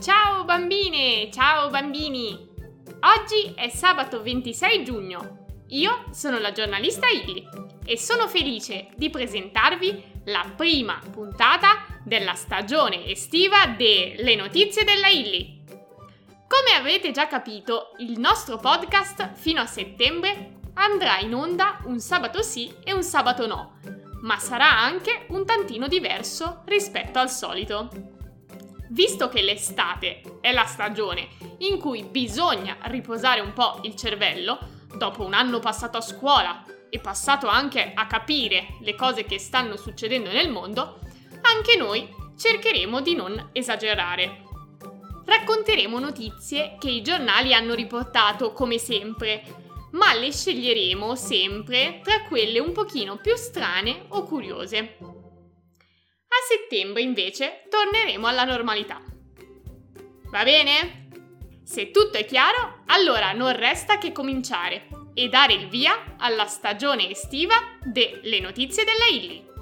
Ciao bambine, ciao bambini! Oggi è sabato 26 giugno. Io sono la giornalista Illy e sono felice di presentarvi la prima puntata della stagione estiva delle notizie della Illy. Come avete già capito, il nostro podcast fino a settembre andrà in onda un sabato sì e un sabato no, ma sarà anche un tantino diverso rispetto al solito. Visto che l'estate è la stagione in cui bisogna riposare un po' il cervello, dopo un anno passato a scuola e passato anche a capire le cose che stanno succedendo nel mondo, anche noi cercheremo di non esagerare. Racconteremo notizie che i giornali hanno riportato come sempre, ma le sceglieremo sempre tra quelle un pochino più strane o curiose. Settembre invece torneremo alla normalità. Va bene? Se tutto è chiaro, allora non resta che cominciare e dare il via alla stagione estiva delle notizie della Illy.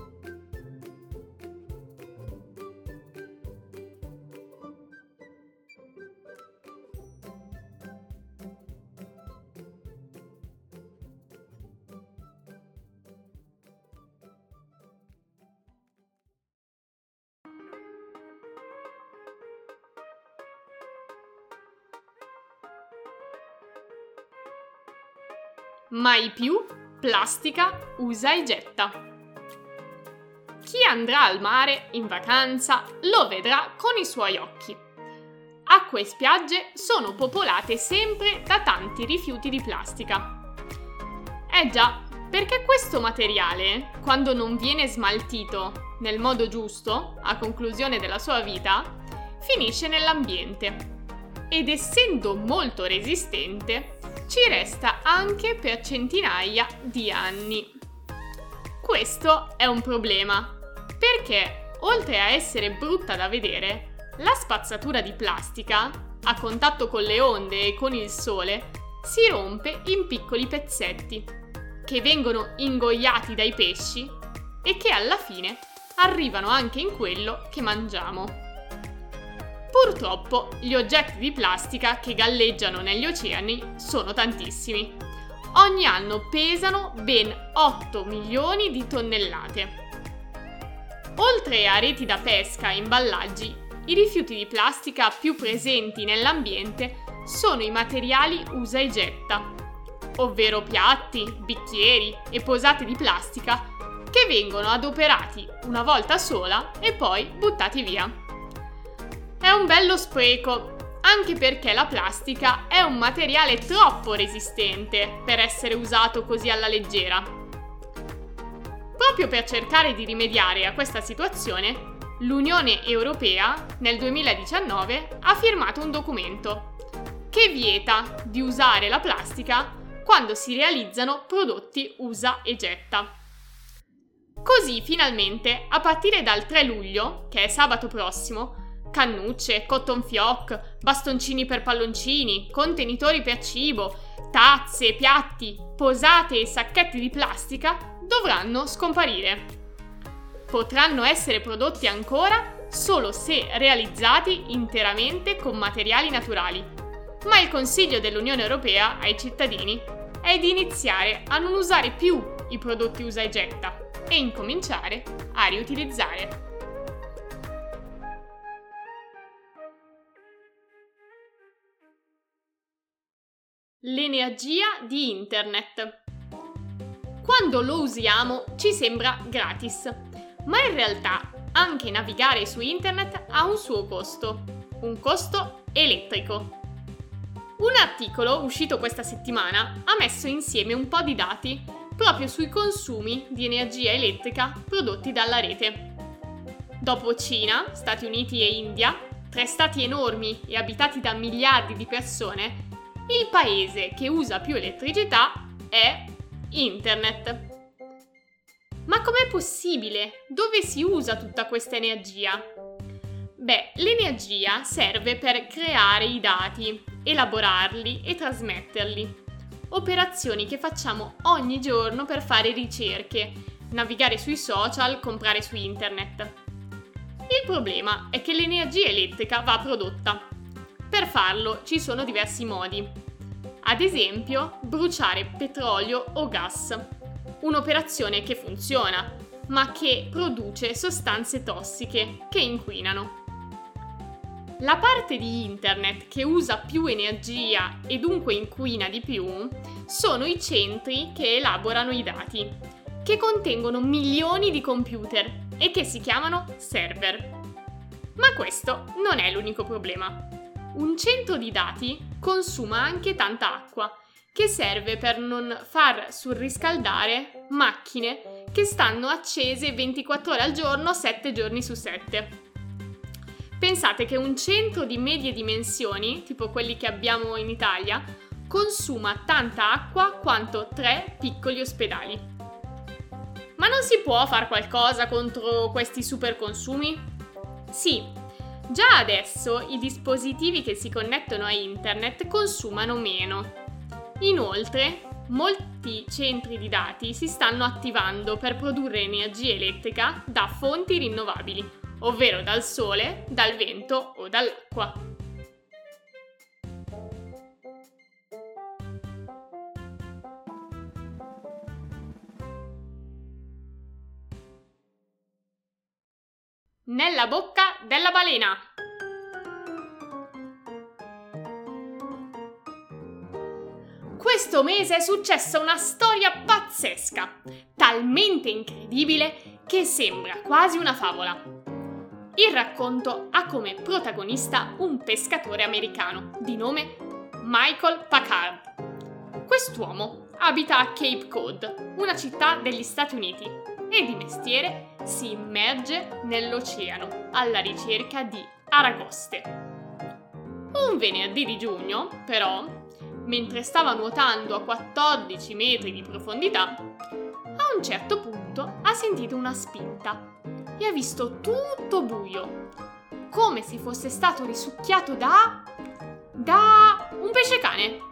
Mai più plastica usa e getta. Chi andrà al mare in vacanza lo vedrà con i suoi occhi. Acque e spiagge sono popolate sempre da tanti rifiuti di plastica. Eh già, perché questo materiale, quando non viene smaltito nel modo giusto, a conclusione della sua vita, finisce nell'ambiente. Ed essendo molto resistente, ci resta anche per centinaia di anni. Questo è un problema, perché oltre a essere brutta da vedere, la spazzatura di plastica, a contatto con le onde e con il sole, si rompe in piccoli pezzetti, che vengono ingoiati dai pesci e che alla fine arrivano anche in quello che mangiamo. Purtroppo gli oggetti di plastica che galleggiano negli oceani sono tantissimi. Ogni anno pesano ben 8 milioni di tonnellate. Oltre a reti da pesca e imballaggi, i rifiuti di plastica più presenti nell'ambiente sono i materiali usa e getta, ovvero piatti, bicchieri e posate di plastica che vengono adoperati una volta sola e poi buttati via. È un bello spreco, anche perché la plastica è un materiale troppo resistente per essere usato così alla leggera. Proprio per cercare di rimediare a questa situazione, l'Unione Europea nel 2019 ha firmato un documento che vieta di usare la plastica quando si realizzano prodotti usa e getta. Così finalmente, a partire dal 3 luglio, che è sabato prossimo, cannucce, cotton fioc, bastoncini per palloncini, contenitori per cibo, tazze, piatti, posate e sacchetti di plastica dovranno scomparire. Potranno essere prodotti ancora solo se realizzati interamente con materiali naturali. Ma il Consiglio dell'Unione Europea ai cittadini è di iniziare a non usare più i prodotti usa e getta e incominciare a riutilizzare. L'energia di Internet. Quando lo usiamo ci sembra gratis, ma in realtà anche navigare su Internet ha un suo costo, un costo elettrico. Un articolo uscito questa settimana ha messo insieme un po' di dati proprio sui consumi di energia elettrica prodotti dalla rete. Dopo Cina, Stati Uniti e India, tre stati enormi e abitati da miliardi di persone, il paese che usa più elettricità è Internet. Ma com'è possibile? Dove si usa tutta questa energia? Beh, l'energia serve per creare i dati, elaborarli e trasmetterli. Operazioni che facciamo ogni giorno per fare ricerche, navigare sui social, comprare su internet. Il problema è che l'energia elettrica va prodotta. Per farlo ci sono diversi modi. Ad esempio, bruciare petrolio o gas. Un'operazione che funziona, ma che produce sostanze tossiche che inquinano. La parte di internet che usa più energia e dunque inquina di più sono i centri che elaborano i dati, che contengono milioni di computer e che si chiamano server. Ma questo non è l'unico problema. Un centro di dati consuma anche tanta acqua, che serve per non far surriscaldare macchine che stanno accese 24 ore al giorno, 7 giorni su 7. Pensate che un centro di medie dimensioni, tipo quelli che abbiamo in Italia, consuma tanta acqua quanto tre piccoli ospedali. Ma non si può fare qualcosa contro questi superconsumi? Sì, già adesso i dispositivi che si connettono a internet consumano meno. Inoltre, molti centri di dati si stanno attivando per produrre energia elettrica da fonti rinnovabili ovvero dal sole, dal vento o dall'acqua. Nella bocca della balena. Questo mese è successa una storia pazzesca, talmente incredibile che sembra quasi una favola. Il racconto ha come protagonista un pescatore americano di nome Michael Packard. Quest'uomo abita a Cape Cod, una città degli Stati Uniti, e di mestiere si immerge nell'oceano alla ricerca di aragoste. Un venerdì di giugno, però, mentre stava nuotando a 14 metri di profondità, a un certo punto ha sentito una spinta e ha visto tutto buio, come se fosse stato risucchiato da... da... un pesce cane.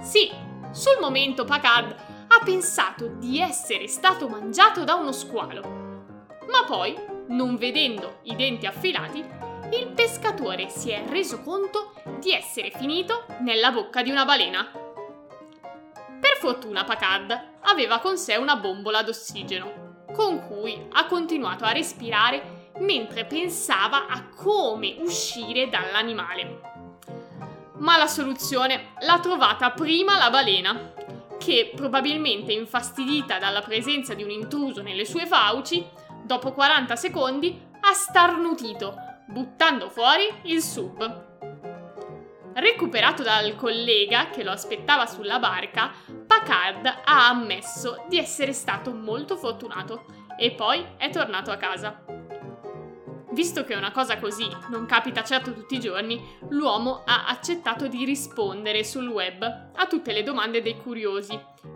Sì, sul momento Pacard ha pensato di essere stato mangiato da uno squalo. Ma poi, non vedendo i denti affilati, il pescatore si è reso conto di essere finito nella bocca di una balena. Per fortuna Pacard aveva con sé una bombola d'ossigeno con cui ha continuato a respirare mentre pensava a come uscire dall'animale. Ma la soluzione l'ha trovata prima la balena, che probabilmente infastidita dalla presenza di un intruso nelle sue fauci, dopo 40 secondi ha starnutito, buttando fuori il sub. Recuperato dal collega che lo aspettava sulla barca, Packard ha ammesso di essere stato molto fortunato e poi è tornato a casa. Visto che una cosa così non capita certo tutti i giorni, l'uomo ha accettato di rispondere sul web a tutte le domande dei curiosi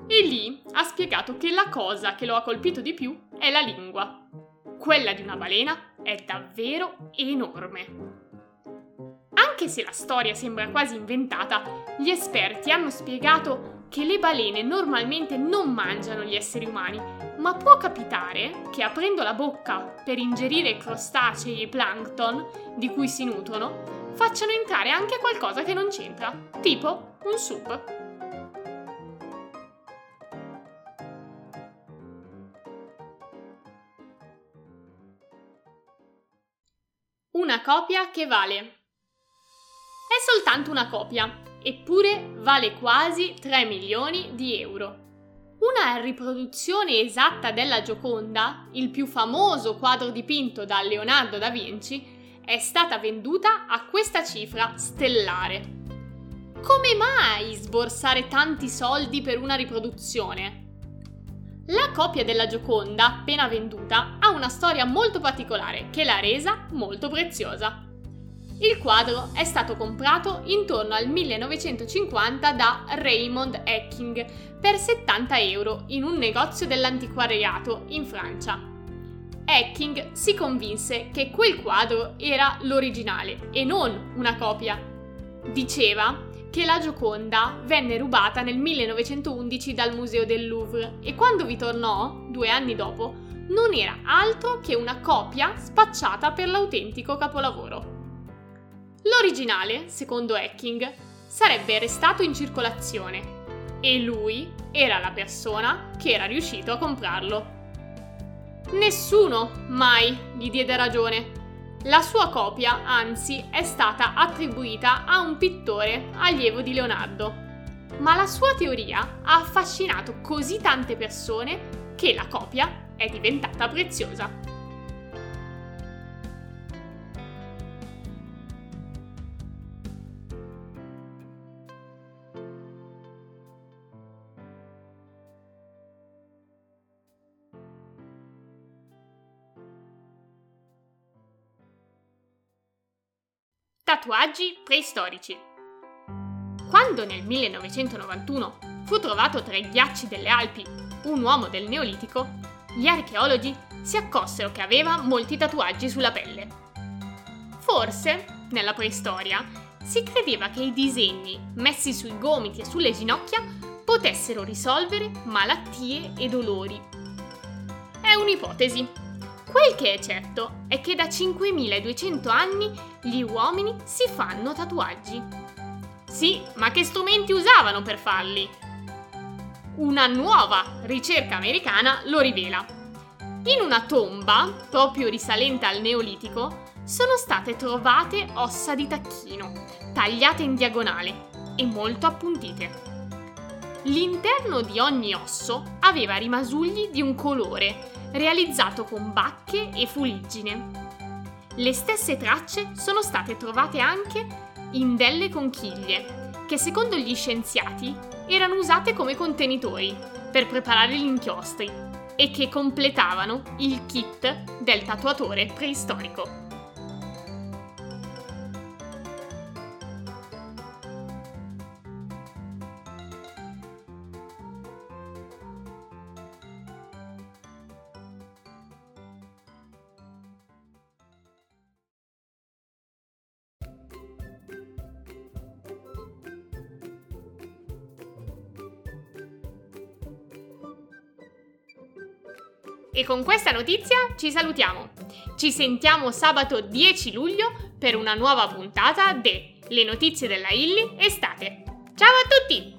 e lì ha spiegato che la cosa che lo ha colpito di più è la lingua. Quella di una balena è davvero enorme. Anche se la storia sembra quasi inventata, gli esperti hanno spiegato che le balene normalmente non mangiano gli esseri umani, ma può capitare che aprendo la bocca per ingerire crostacei e plankton di cui si nutrono, facciano entrare anche qualcosa che non c'entra, tipo un sub. Una copia che vale è soltanto una copia, eppure vale quasi 3 milioni di euro. Una riproduzione esatta della Gioconda, il più famoso quadro dipinto da Leonardo da Vinci, è stata venduta a questa cifra stellare. Come mai sborsare tanti soldi per una riproduzione? La copia della Gioconda appena venduta ha una storia molto particolare che l'ha resa molto preziosa. Il quadro è stato comprato intorno al 1950 da Raymond Ecking per 70 euro in un negozio dell'antiquariato in Francia. Ecking si convinse che quel quadro era l'originale e non una copia. Diceva che la Gioconda venne rubata nel 1911 dal Museo del Louvre e quando vi tornò, due anni dopo, non era altro che una copia spacciata per l'autentico capolavoro. L'originale, secondo Hacking, sarebbe restato in circolazione e lui era la persona che era riuscito a comprarlo. Nessuno mai gli diede ragione. La sua copia, anzi, è stata attribuita a un pittore allievo di Leonardo. Ma la sua teoria ha affascinato così tante persone che la copia è diventata preziosa. Tatuaggi preistorici. Quando nel 1991 fu trovato tra i ghiacci delle Alpi un uomo del Neolitico, gli archeologi si accorsero che aveva molti tatuaggi sulla pelle. Forse, nella preistoria, si credeva che i disegni messi sui gomiti e sulle ginocchia potessero risolvere malattie e dolori. È un'ipotesi, Quel che è certo è che da 5200 anni gli uomini si fanno tatuaggi. Sì, ma che strumenti usavano per farli? Una nuova ricerca americana lo rivela. In una tomba, proprio risalente al Neolitico, sono state trovate ossa di tacchino, tagliate in diagonale e molto appuntite. L'interno di ogni osso aveva rimasugli di un colore realizzato con bacche e fuliggine. Le stesse tracce sono state trovate anche in delle conchiglie, che secondo gli scienziati erano usate come contenitori per preparare gli inchiostri e che completavano il kit del tatuatore preistorico. E con questa notizia ci salutiamo. Ci sentiamo sabato 10 luglio per una nuova puntata de Le notizie della Illy estate. Ciao a tutti!